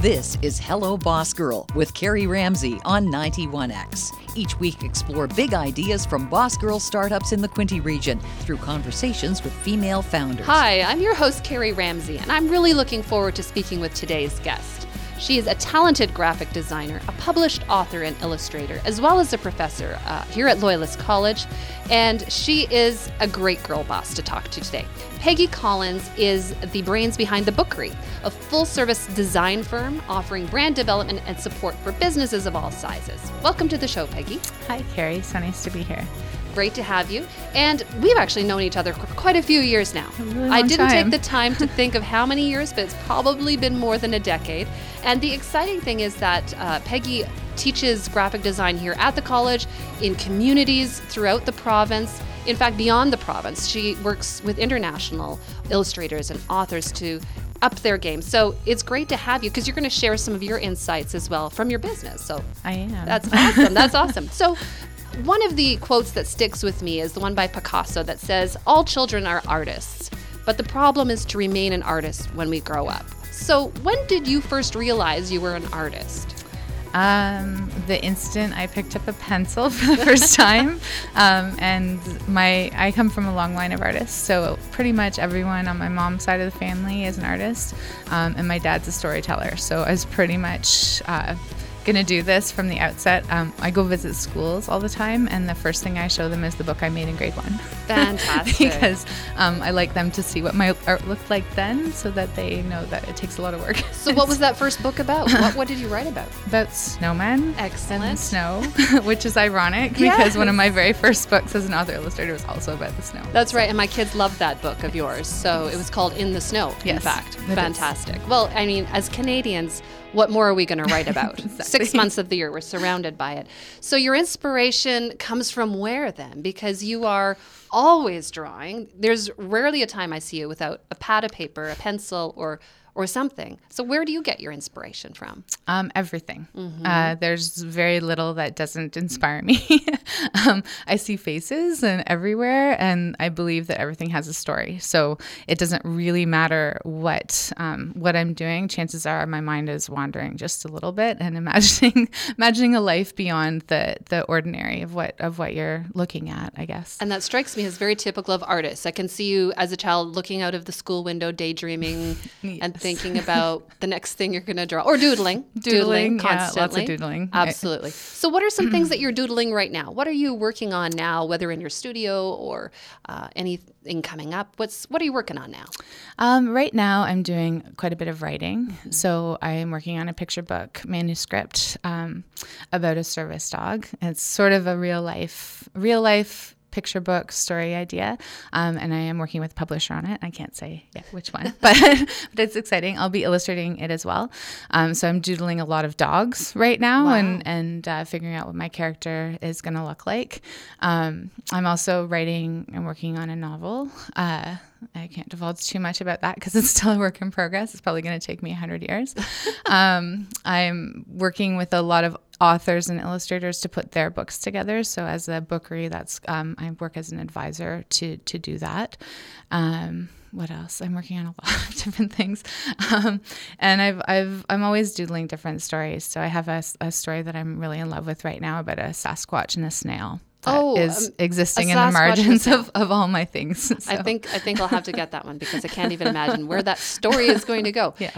This is Hello Boss Girl with Kerry Ramsay on 91X. Each week, explore big ideas from boss girl startups in the Quinte region through conversations with female founders. Hi, I'm your host, Kerry Ramsay, and I'm really looking forward to speaking with today's guest. She is a talented graphic designer, a published author and illustrator, as well as a professor uh, here at Loyalist College, and she is a great girl boss to talk to today. Peggy Collins is the brains behind The Bookery, a full service design firm offering brand development and support for businesses of all sizes. Welcome to the show, Peggy. Hi, Kerry. So nice to be here. Great to have you. And we've actually known each other for quite a few years now. Really I didn't time. take the time to think of how many years, but it's probably been more than a decade. And the exciting thing is that uh, Peggy teaches graphic design here at the college, in communities throughout the province. In fact, beyond the province, she works with international illustrators and authors to up their game. So it's great to have you because you're going to share some of your insights as well from your business. So I am. that's awesome. That's awesome. So, one of the quotes that sticks with me is the one by Picasso that says, All children are artists, but the problem is to remain an artist when we grow up. So, when did you first realize you were an artist? um, the instant I picked up a pencil for the first time, um, and my I come from a long line of artists, so pretty much everyone on my mom's side of the family is an artist, um, and my dad's a storyteller. So I was pretty much. Uh, Gonna do this from the outset. Um, I go visit schools all the time, and the first thing I show them is the book I made in grade one. Fantastic. because um, I like them to see what my art looked like then, so that they know that it takes a lot of work. So, what was that first book about? What, what did you write about? about snowmen Excellent. and snow, which is ironic because one of my very first books as an author illustrator was also about the snow. That's right, and my kids loved that book of yours. So it was called In the Snow, in fact. it is. Fantastic. Well, I mean, as Canadians, what more are we going to write about? Six months of the year, we're surrounded by it. So your inspiration comes from where then? Because you are always drawing. There's rarely a time I see you without a pad of paper, a pencil, or or something. So where do you get your inspiration from? Um, everything. Mm-hmm. Uh, there's very little that doesn't inspire me. um, I see faces and everywhere, and I believe that everything has a story. So it doesn't really matter what um, what I'm doing. Chances are my mind is wandering just a little bit and imagining imagining a life beyond the the ordinary of what of what you're looking at. I guess. And that strikes me as very typical of artists. I can see you as a child looking out of the school window, daydreaming and thinking about the next thing you're going to draw, or doodling, Doodling, yeah, lots of constantly, doodling. Absolutely. So, what are some things that you're doodling right now? What are you working on now, whether in your studio or uh, anything coming up? What's what are you working on now? Um, right now, I'm doing quite a bit of writing. So I am working on a picture book manuscript um, about a service dog. It's sort of a real life, real life picture book story idea, um, and I am working with a publisher on it. I can't say yet which one, but but it's exciting. I'll be illustrating it as well. Um, so I'm doodling a lot of dogs right now, and and uh, figuring out what my character is going to look like. Um, I'm also writing and working on a novel. Uh, I can't divulge too much about that because it's still a work in progress. It's probably going to take me 100 years. um, I'm working with a lot of authors and illustrators to put their books together. So as a bookery, that's um, I work as an advisor to to do that. Um, what else? I'm working on a lot of different things, um, and I've I've I'm always doodling different stories. So I have a, a story that I'm really in love with right now about a Sasquatch and a snail. Oh, is um, existing in the Sasquatch and a margins of, of all my things. I think I think I'll have to get that one because I can't even imagine where that story is going to go. Yeah.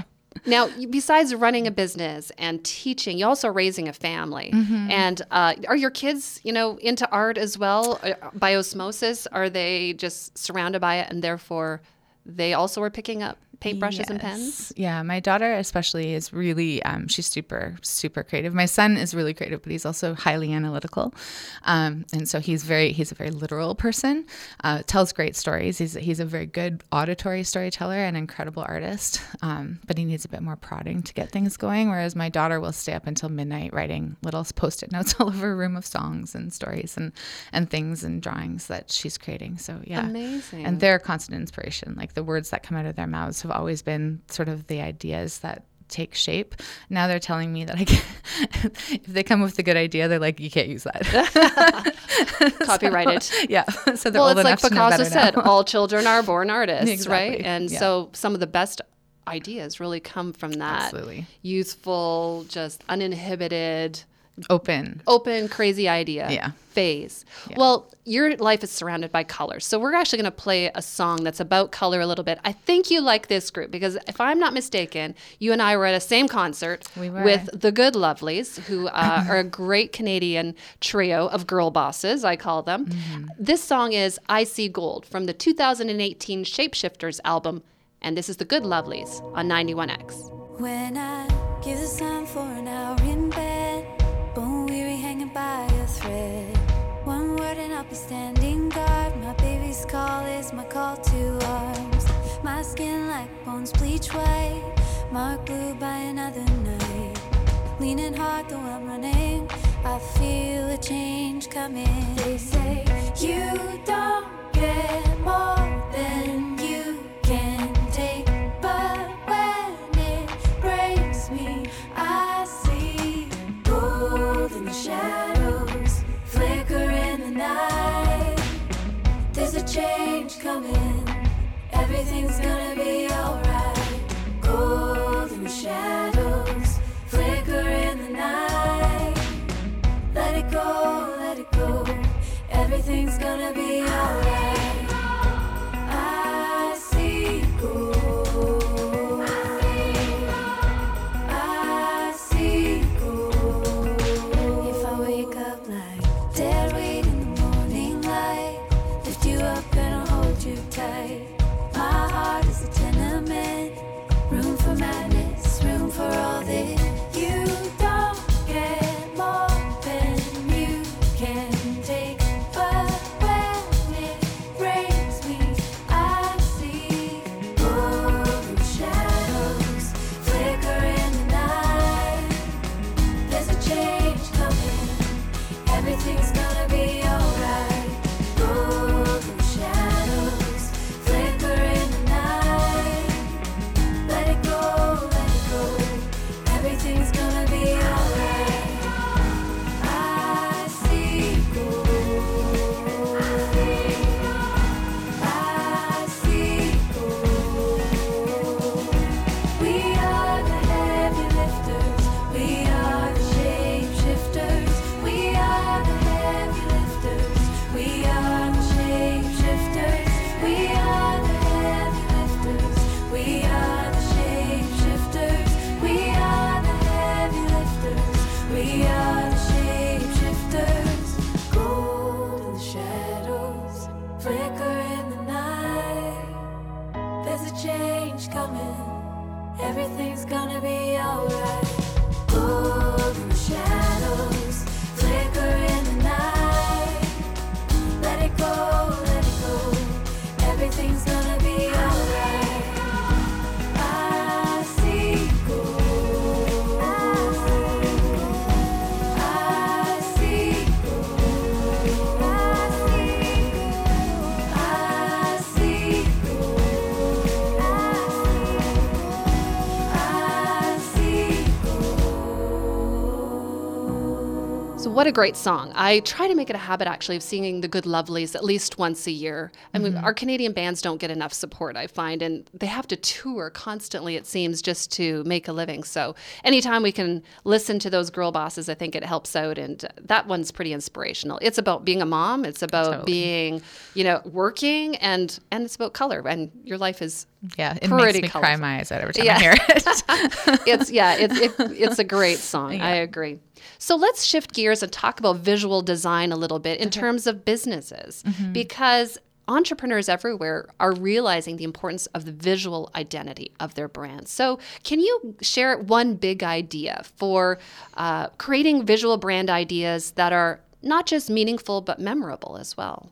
Now, besides running a business and teaching, you're also raising a family. Mm-hmm. And uh, are your kids, you know, into art as well? Uh, By osmosis, are they just surrounded by it, and therefore they also are picking up paintbrushes and pens? Yeah, my daughter especially is really um, she's super super creative. My son is really creative, but he's also highly analytical, um, and so he's very he's a very literal person. Uh, tells great stories. He's he's a very good auditory storyteller and incredible artist. Um, but he needs a bit more prodding to get things going. Whereas my daughter will stay up until midnight writing little post-it notes all over a room of songs and stories and and things and drawings that she's creating. So yeah, Amazing. And they're a constant inspiration. Like the words that come out of their mouths have always been sort of the ideas that take shape. Now they're telling me that I can, if they come with a good idea, they're like, you can't use that. Copyrighted. yeah. So they're well, old it's like enough to know Picasso said, all children are born artists, right? And Yeah. so some of the best ideas really come from that Absolutely. youthful, just uninhibited, Open. open, crazy idea Yeah. phase. Well, your life is surrounded by colors. So we're actually going to play a song that's about color a little bit. I think you like this group because if I'm not mistaken, you and I were at a same concert We were. with the Good Lovelies, who uh, are a great Canadian trio of girl bosses, I call them. Mm-hmm. This song is I See Gold from the 2018 Shapeshifters album. And this is the Good Lovelies on 91X. When I give the sun for an hour in bed, bone weary hanging by a thread. One word and I'll be standing guard. My baby's call is my call to arms. My skin like bones bleach white, marked blue by another night. Leaning hard though I'm running, I feel a change coming. They say you don't get coming, everything's gonna be alright. Gold in the shadows, flicker in the night. Let it go, let it go. Everything's gonna be alright. What a great song. I try to make it a habit actually of singing the Good Lovelies at least once a year. I mean, mm-hmm. our Canadian bands don't get enough support, I find, and they have to tour constantly, it seems, just to make a living. So anytime we can listen to those girl bosses, I think it helps out. And that one's pretty inspirational. It's about being a mom, it's about Totally. being, you know, working, and and it's about color. And your life is Yeah, it makes me cry my eyes out every time Yeah. I hear it. it's yeah, it's it, it's a great song. I agree. So let's shift gears and talk about visual design a little bit in terms of businesses because entrepreneurs everywhere are realizing the importance of the visual identity of their brand. So, can you share one big idea for uh, creating visual brand ideas that are not just meaningful but memorable as well?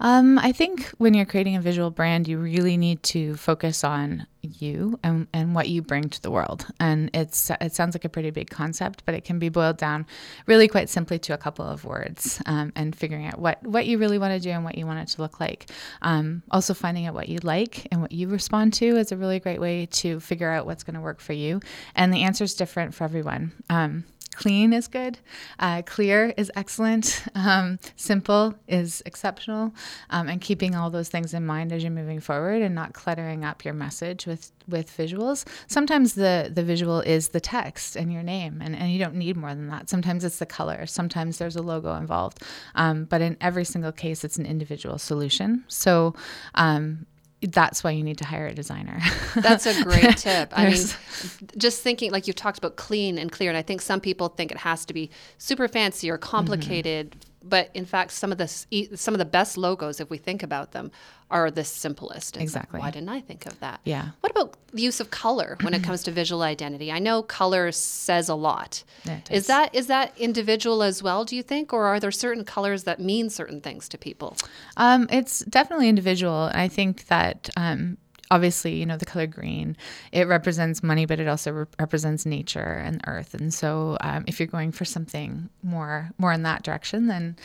Um, I think when you're creating a visual brand, you really need to focus on you and, and what you bring to the world. And it's it sounds like a pretty big concept, but it can be boiled down really quite simply to a couple of words um, and figuring out what, what you really want to do and what you want it to look like. Um, also, finding out what you like and what you respond to is a really great way to figure out what's going to work for you. And the answer is different for everyone. Um, clean is good, uh, clear is excellent, um, simple is exceptional, um, and keeping all those things in mind as you're moving forward and not cluttering up your message with with visuals. Sometimes the the visual is the text and your name, and, and you don't need more than that. Sometimes it's the color. Sometimes there's a logo involved, um, but in every single case, it's an individual solution. So. That's why you need to hire a designer. That's a great tip. I mean, just thinking like you've talked about clean and clear, and I think some people think it has to be super fancy or complicated. Mm-hmm but in fact, some of the some of the best logos, if we think about them, are the simplest. It's exactly. Like, why didn't I think of that? Yeah. What about the use of color when it comes to visual identity? I know color says a lot. Yeah, is that is that individual as well? Do you think, or are there certain colors that mean certain things to people? Um, it's definitely individual. I think that. Um, obviously, you know, the color green, it represents money, but it also re- represents nature and earth. And so, um, if you're going for something more more in that direction, then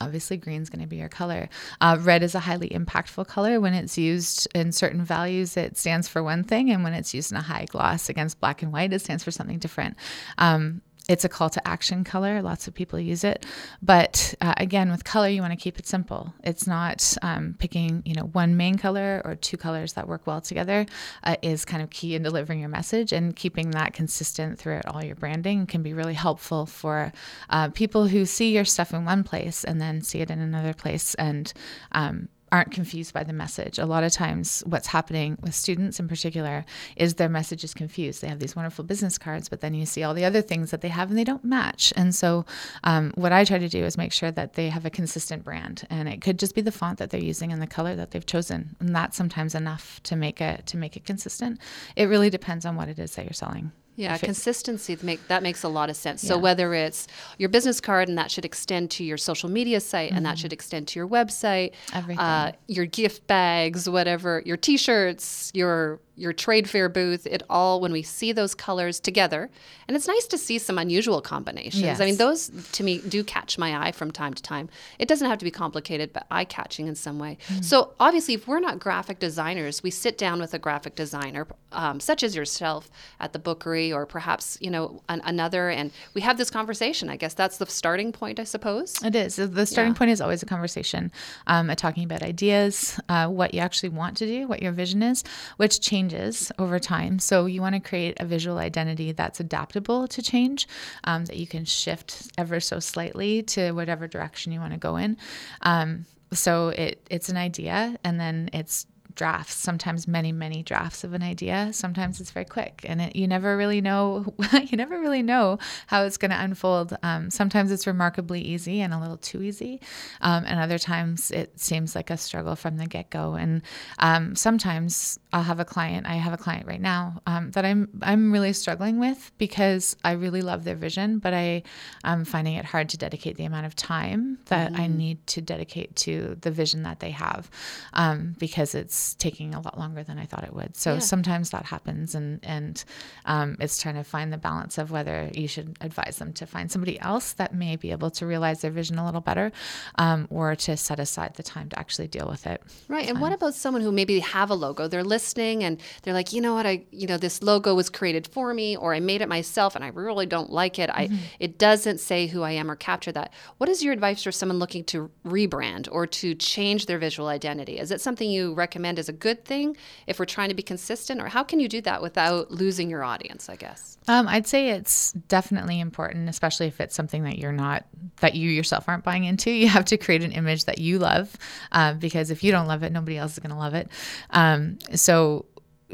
obviously green is going to be your color. Uh, red is a highly impactful color. When it's used in certain values, it stands for one thing, and when it's used in a high gloss against black and white, it stands for something different. Um, it's a call to action color. Lots of people use it, but uh, again, with color, you want to keep it simple. It's not um, picking, you know, one main color or two colors that work well together. Uh, is kind of key in delivering your message, and keeping that consistent throughout all your branding can be really helpful for uh, people who see your stuff in one place and then see it in another place, and um, aren't confused by the message. A lot of times, what's happening with students in particular is their message is confused. They have these wonderful business cards, but then you see all the other things that they have and they don't match. And so, um, what I try to do is make sure that they have a consistent brand, and it could just be the font that they're using and the color that they've chosen, and that's sometimes enough to make it to make it consistent. It really depends on what it is that you're selling. Yeah, consistency make that makes a lot of sense. Yeah. So whether it's your business card and that should extend to your social media site mm-hmm. and that mm-hmm. should extend to your website, everything, uh, your gift bags, whatever, your T-shirts, your your trade fair booth, it all when we see those colors together, and it's nice to see some unusual combinations. Yes. I mean, those to me do catch my eye from time to time. It doesn't have to be complicated, but eye catching in some way. Mm. So obviously, if we're not graphic designers, we sit down with a graphic designer, um, such as yourself at the bookery, or perhaps you know an, another, and we have this conversation. I guess that's the starting point, I suppose. It is. The starting yeah. point is always a conversation, um, talking about ideas, uh, what you actually want to do, what your vision is, which changes changes over time. So you want to create a visual identity that's adaptable to change, um, that you can shift ever so slightly to whatever direction you want to go in. Um, so it it's an idea, and then it's drafts, sometimes many, many drafts of an idea. Sometimes it's very quick, and it, you never really know. you never really know how it's going to unfold. Um, sometimes it's remarkably easy and a little too easy, um, and other times it seems like a struggle from the get go. And um, sometimes I'll have a client. I have a client right now um, that I'm I'm really struggling with because I really love their vision, but I am finding it hard to dedicate the amount of time that mm-hmm. I need to dedicate to the vision that they have um, because it's taking a lot longer than I thought it would. So yeah. sometimes that happens, and and um, it's trying to find the balance of whether you should advise them to find somebody else that may be able to realize their vision a little better, um, or to set aside the time to actually deal with it. Right. And um, what about someone who maybe have a logo? They're listening and they're like, you know what, I you know this logo was created for me, or I made it myself, and I really don't like it. Mm-hmm. I it doesn't say who I am or capture that. What is your advice for someone looking to rebrand or to change their visual identity? Is it something you recommend? Is a good thing if we're trying to be consistent, or how can you do that without losing your audience? I guess. Um, I'd say it's definitely important, especially if it's something that you're not that you yourself aren't buying into. You have to create an image that you love, uh, because if you don't love it, nobody else is going to love it. Um, so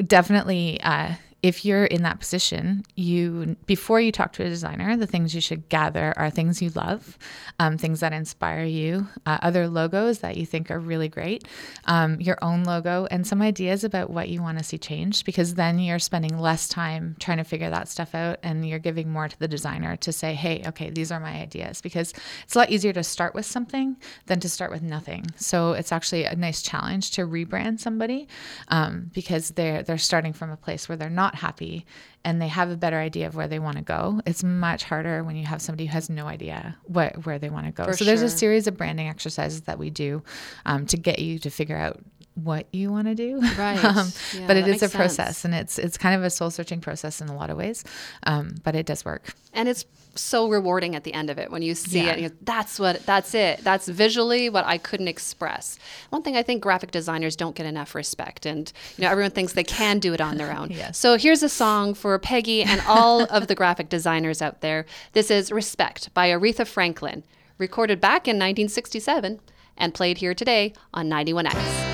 definitely. Uh, if you're in that position, you before you talk to a designer, the things you should gather are things you love, um, things that inspire you, uh, other logos that you think are really great, um, your own logo, and some ideas about what you want to see changed. Because then you're spending less time trying to figure that stuff out, and you're giving more to the designer to say, "Hey, okay, these are my ideas." Because it's a lot easier to start with something than to start with nothing. So it's actually a nice challenge to rebrand somebody um, because they're they're starting from a place where they're not not happy and they have a better idea of where they want to go. It's much harder when you have somebody who has no idea what where they want to go. For so sure. there's a series of branding exercises that we do um, to get you to figure out what you want to do. Right. um, Yeah, but it is a process sense. and it's it's kind of a soul searching process in a lot of ways. Um, but it does work. and it's so rewarding at the end of it when you see Yeah. it. And you that's what that's it. That's visually what I couldn't express. One thing I think graphic designers don't get enough respect, and you know everyone thinks they can do it on their own. Yes. So here's a song for Peggy and all of the graphic designers out there. This is "Respect" by Aretha Franklin, recorded back in 1967 and played here today on 91X.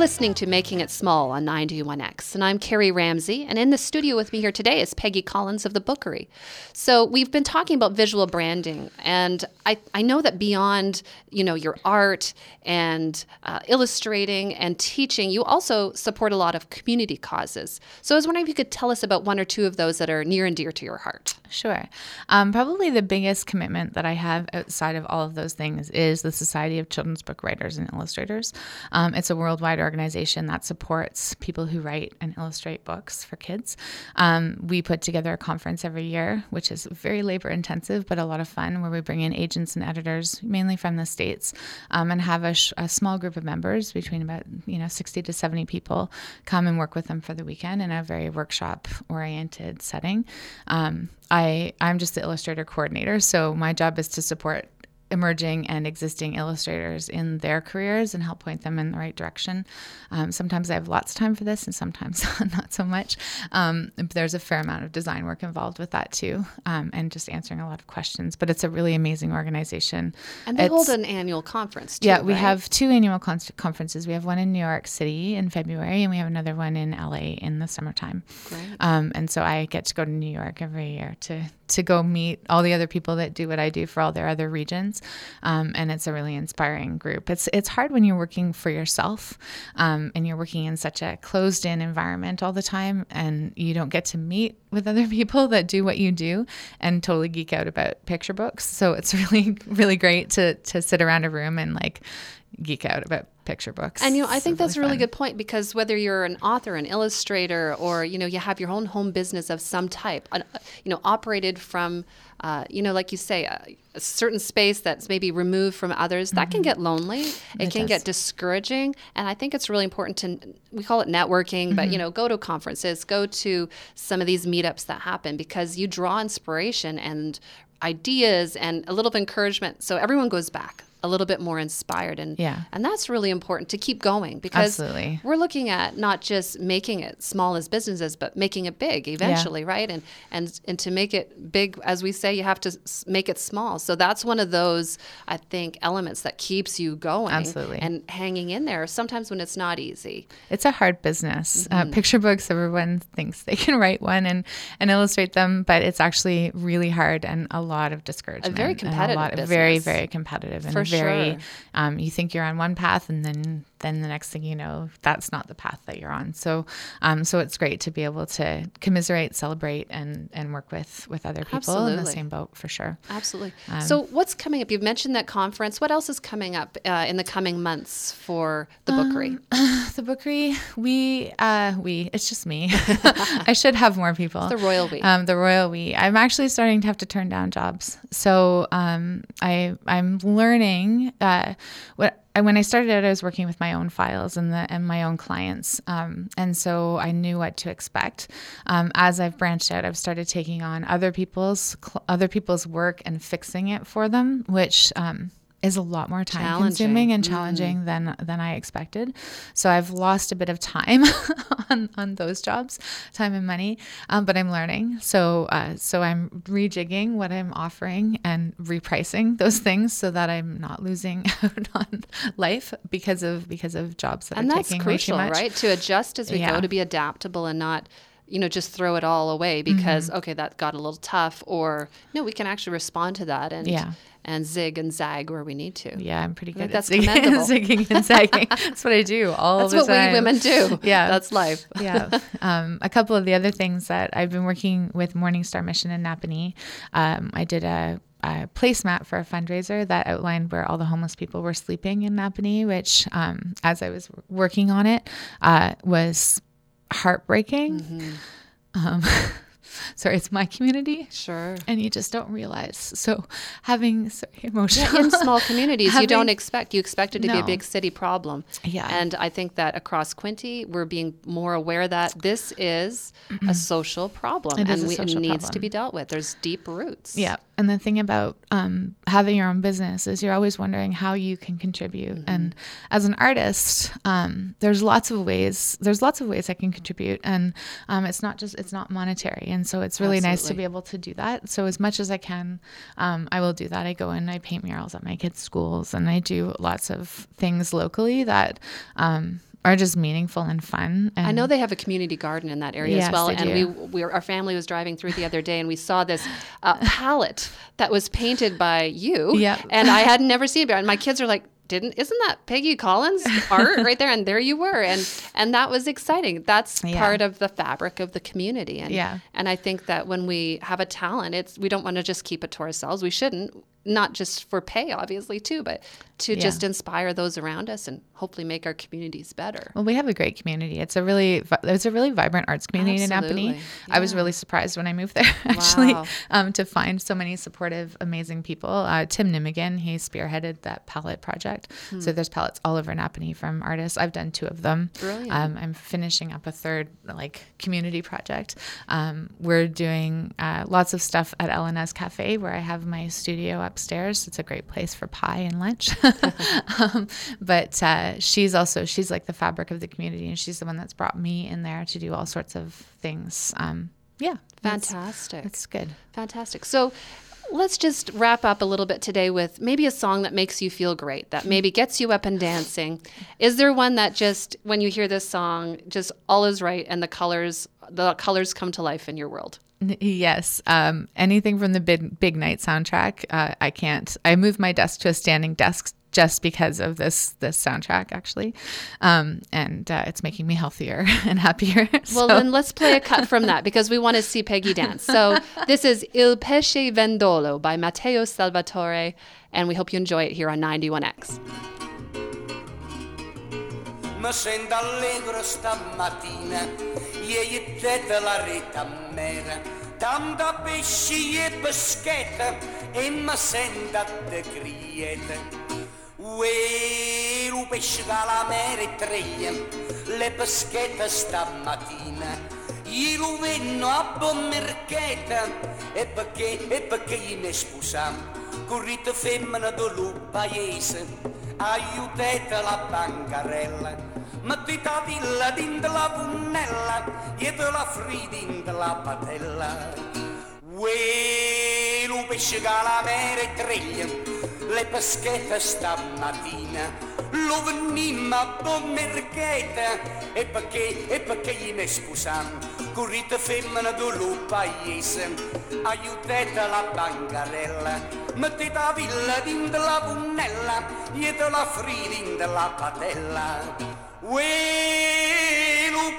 Listening to Making It Small on 91X, and I'm Kerry Ramsay. And in the studio with me here today is Peggy Collins of the Bookery. So we've been talking about visual branding, and I, I know that beyond you know your art and uh, illustrating and teaching, you also support a lot of community causes. So I was wondering if you could tell us about one or two of those that are near and dear to your heart. Sure. Um, probably the biggest commitment that I have outside of all of those things is the Society of Children's Book Writers and Illustrators. Um, it's a worldwide organization that supports people who write and illustrate books for kids. Um, we put together a conference every year, which is very labor intensive but a lot of fun, where we bring in agents and editors, mainly from the states, um, and have a, sh- a small group of members, between about you know 60 to 70 people, come and work with them for the weekend in a very workshop oriented setting. Um, I I'm just the illustrator coordinator, so my job is to support emerging and existing illustrators in their careers and help point them in the right direction. Um, sometimes I have lots of time for this, and sometimes not so much. Um, there's a fair amount of design work involved with that too, um, and just answering a lot of questions. But it's a really amazing organization. And they It's- hold an annual conference too. yeah, we right? have two annual con- conferences. We have one in New York City in February, and we have another one in LA in the summertime. Great. Um, and so I get to go to New York every year to to go meet all the other people that do what I do for all their other regions. Um, and it's a really inspiring group. It's it's hard when you're working for yourself um, and you're working in such a closed in environment all the time, and you don't get to meet with other people that do what you do and totally geek out about picture books. So it's really really great to to sit around a room and like geek out about picture books. And you know, I think that's a really fun. good point because whether you're an author, an illustrator, or you know, you have your own home business of some type, you know, operated from, uh, you know, like you say, a, a certain space that's maybe removed from others, that can get lonely. It, Mm-hmm. It can does. get discouraging, and I think it's really important to. We call it networking, but you Mm-hmm. know, go to conferences, go to some of these meetups that happen because you draw inspiration and ideas and a little bit of encouragement so everyone goes back a little bit more inspired and Yeah. and that's really important to keep going because Absolutely. we're looking at not just making it small as businesses but making it big eventually right and and and to make it big as we say you have to make it small so that's one of those i think elements that keeps you going Absolutely. and hanging in there sometimes when it's not easy It's a hard business. Mm-hmm. Uh, picture books, everyone thinks they can write one and, and illustrate them, but it's actually really hard and a lot of discouragement. and competitive a lot, Very, business. very competitive. And For very, sure. um, you think you're on one path and then then the next thing you know, that's not the path that you're on. So um, so it's great to be able to commiserate, celebrate, and, and work with, with other people in the Absolutely. same boat for sure. Absolutely. Um, so, what's coming up? You've mentioned that conference. What else is coming up uh, in the coming months for the bookery? The bookery, we, uh, we, it's just me. I should have more people. the royal we. Um, the royal we. I'm actually starting to have to turn down jobs. So um, I I'm learning. Uh, what I, when I started out, I was working with my own files and the and my own clients, um, and so I knew what to expect. Um, as I've branched out, I've started taking on other people's cl- other people's work and fixing it for them, which. Um, is a lot more time consuming and challenging than than I expected. So I've lost a bit of time on, on those jobs, time and money. Um, but I'm learning. So uh, so I'm rejigging what I'm offering and repricing those things so that I'm not losing out on life because of because of jobs that and are taking way too crucial, much. right? To adjust as we Yeah. go, to be adaptable and not, you know, just throw it all away because Mm-hmm. okay, that got a little tough, or no, we can actually respond to that and Yeah. And zig and zag where we need to. Yeah, I'm pretty good at that's zigging, commendable. zigging and zagging. that's what I do all That's the time. That's what we women do. Yeah. that's life. yeah. Um, a couple of the other things that I've been working with Morningstar Mission in Napanee. Um, I did a, a placemat for a fundraiser that outlined where all the homeless people were sleeping in Napanee, which, um, as I was working on it, uh, was heartbreaking. Mm-hmm. Um, sorry, it's my community. Sure. And you just don't realize. So having sorry, emotional yeah, in small communities, you don't expect. You expect it to be a big city problem. Yeah. And I think that across Quinte, we're being more aware that this is a social problem It and we, it social needs to be dealt with. There's deep roots. Yeah. And the thing about um, having your own business is you're always wondering how you can contribute. Mm-hmm. And as an artist, um, there's lots of ways. There's lots of ways I can contribute, and um, it's not just it's not monetary. And so it's really nice to be able to do that. So as much as I can, um, I will do that. I go and I paint murals at my kids' schools, and I do lots of things locally that. Um, are just meaningful and fun. And I know they have a community garden in that area as well, and we, we our family was driving through the other day, and we saw this uh, palette that was painted by you. Yep. and I had never seen it. before. And my kids are like, "Didn't? Isn't that Peggy Collins art right there?" And there you were, and and that was exciting. That's Yeah. part of the fabric of the community, and Yeah. and I think that when we have a talent, it's we don't want to just keep it to ourselves. We shouldn't. Not just for pay, obviously, too, but to Yeah. just inspire those around us and hopefully make our communities better. Well, we have a great community. It's a really it's a really vibrant arts community in Absolutely. Napanee. I was really surprised when I moved there actually Wow. um, to find so many supportive, amazing people. Uh, Tim Nimigan, he spearheaded that palette project. Hmm. So there's palettes all over Napanee from artists. I've done two of them. Brilliant. Um, I'm finishing up a third like community project. Um, we're doing uh, lots of stuff at LNS Cafe where I have my studio upstairs. It's a great place for pie and lunch. um, but uh, she's also she's like the fabric of the community, and she's the one that's brought me in there to do all sorts of things. Um, yeah, that's- Fantastic. That's good. Fantastic. So let's just wrap up a little bit today with maybe a song that makes you feel great, that maybe gets you up and dancing. Is there one that just, when you hear this song, just all is right and the colors, the colors come to life in your world? Yes. Um, anything from the Big, Big Night soundtrack, uh, I can't. I moved my desk to a standing desk just because of this this soundtrack, actually, um, and uh, it's making me healthier and happier. Well, then let's play a cut from that because we want to see Peggy dance. So this is Il Pesce Vendolo by Matteo Salvatore, and we hope you enjoy it here on 91X. Mi sento allegro stamattina, ieri te la retta mera, tanta pesci e peschetta e mi sento a te crieta. Uè, lo pesce dalla mera e tre, le peschette stamattina, io venno a buon mercata, e perché, e perché io mi sposa, corrite femmina del paese, aiutate la bancarella, Mătuita vilă din de la Bunella dietro la Fridin de la Patella. Uè lo pesce calamere treglie Le peschette stamattina Lo venimmo a buon merchete E perché, e perché gli ne scusam Corrite femmina del paese Aiutate la bancarella. Mettete la villa din la punnella, dietro la fridin della patella. Uè, lo!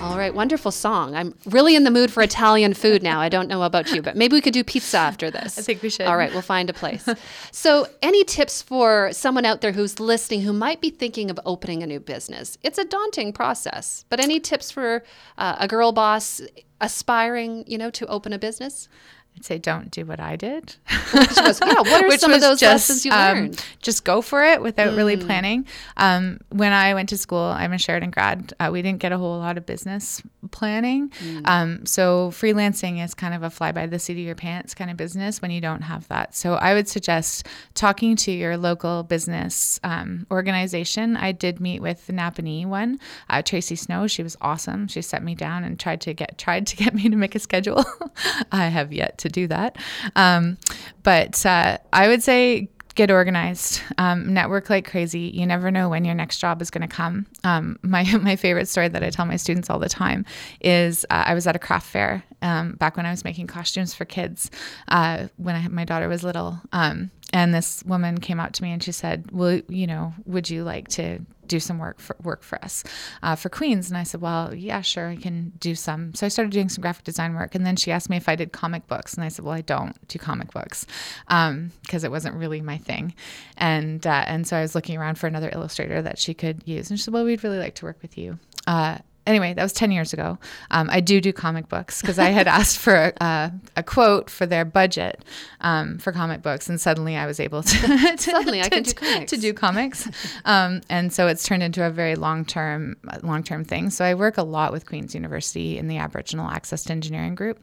All right, wonderful song. I'm really in the mood for Italian food now. I don't know about you, but maybe we could do pizza after this. I think we should. All right, we'll find a place. so, any tips for someone out there who's listening who might be thinking of opening a new business? It's a daunting process, but any tips for uh, a girl boss aspiring, you know, to open a business? I'd say don't do what I did. Which was, yeah, what are Which some of those just, lessons you um, learned? Just go for it without really planning. Um, when I went to school, I'm a Sheridan grad. Uh, we didn't get a whole lot of business planning. Um, so freelancing is kind of a fly by the seat of your pants kind of business when you don't have that. So I would suggest talking to your local business um, organization. I did meet with the Napanee one, uh, Tracy Snow. She was awesome. She set me down and tried to get tried to get me to make a schedule. I have yet to do that. Um, but uh, I would say get organized um, network like crazy. You never know when your next job is going to come. Um, my, my favorite story that i tell my students all the time is uh, i was at a craft fair um, back when i was making costumes for kids uh, when I, my daughter was little. Um, and this woman came out to me and she said well you know would you like to do some work for work for us uh, for Queens. And I said, well, yeah, sure, I can do some. So I started doing some graphic design work. And then she asked me if I did comic books, and I said, well, I don't do comic books because it wasn't really my thing. And uh, and so I was looking around for another illustrator that she could use. And she said, well, we'd really like to work with you. Uh, anyway, that was 10 years ago. Um, I do do comic books because I had asked for a, a, a quote for their budget um, for comic books, and suddenly I was able to, to Suddenly I can to, do comics. to do comics. um, and so it's turned into a very long term long term thing. So I work a lot with Queen's University in the Aboriginal Access to Engineering group.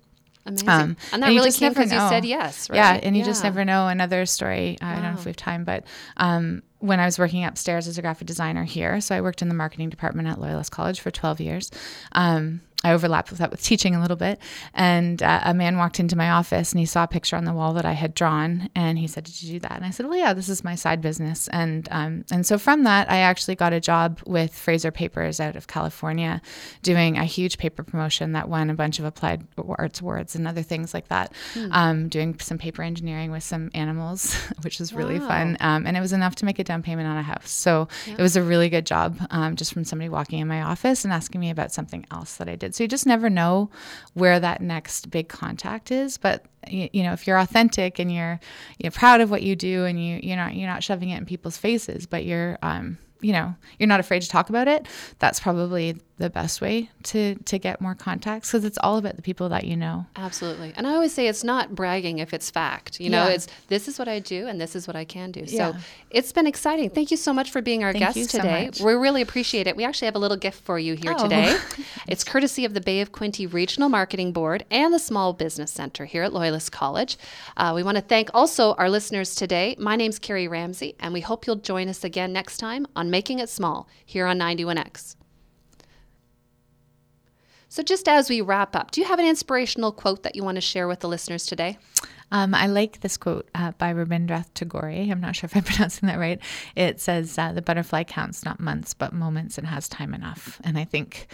Amazing. Um, and that and really came because you said yes, right? Yeah, and you just never know. Another story. I don't know if we have time, but um, when I was working upstairs as a graphic designer here, so I worked in the marketing department at Loyalist College for 12 years. Um, I overlapped with that with teaching a little bit. And uh, a man walked into my office and he saw a picture on the wall that I had drawn. And he said, Did you do that? And I said, Well, yeah, this is my side business. And, um, and so from that, I actually got a job with Fraser Papers out of California doing a huge paper promotion that won a bunch of applied arts awards and other things like that. Um, doing some paper engineering with some animals, which was really fun. Um, and it was enough to make a down payment on a house. So it was a really good job um, just from somebody walking in my office and asking me about something else that I did. So you just never know where that next big contact is. But you, you know, if you're authentic and you're you're proud of what you do and you you're not you're not shoving it in people's faces, but you're um, you know you're not afraid to talk about it. That's probably the best way to to get more contacts because it's all about the people that you know. Absolutely. And I always say it's not bragging if it's fact. You know, Yeah. it's this is what I do and this is what I can do. Yeah. So it's been exciting. Thank you so much for being our Thank guest so today. much. We really appreciate it. We actually have a little gift for you here Oh. today. it's courtesy of the Bay of Quinte Regional Marketing Board and the Small Business Center here at Loyalist College. Uh, we want to thank also our listeners today. My name's Kerry Ramsay, and we hope you'll join us again next time on Making It Small here on 91X. So, just as we wrap up, do you have an inspirational quote that you want to share with the listeners today? Um, I like this quote uh, by Rabindranath Tagore. I'm not sure if I'm pronouncing that right. It says, uh, "The butterfly counts not months but moments and has time enough." And I think,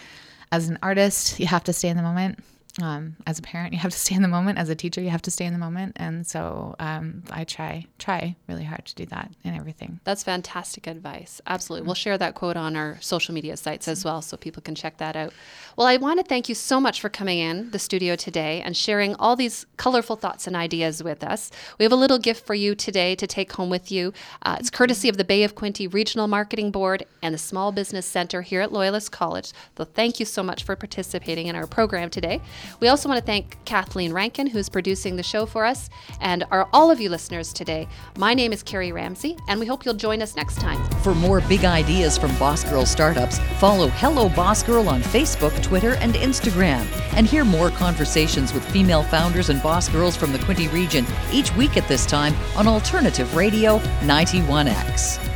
as an artist, you have to stay in the moment. Um, as a parent, you have to stay in the moment. As a teacher, you have to stay in the moment. And so um, I try try really hard to do that in everything. That's fantastic advice. Absolutely. We'll share that quote on our social media sites as well so people can check that out. Well, I want to thank you so much for coming in the studio today and sharing all these colorful thoughts and ideas with us. We have a little gift for you today to take home with you. Uh, it's courtesy of the Bay of Quinte Regional Marketing Board and the Small Business Center here at Loyalist College. So thank you so much for participating in our program today. We also want to thank Kathleen Rankin, who's producing the show for us, and our, all of you listeners today. My name is Kerry Ramsay, and we hope you'll join us next time. For more big ideas from Boss Girl startups, follow Hello Boss Girl on Facebook, Twitter, and Instagram. And hear more conversations with female founders and boss girls from the Quinte region each week at this time on Alternative Radio 91X.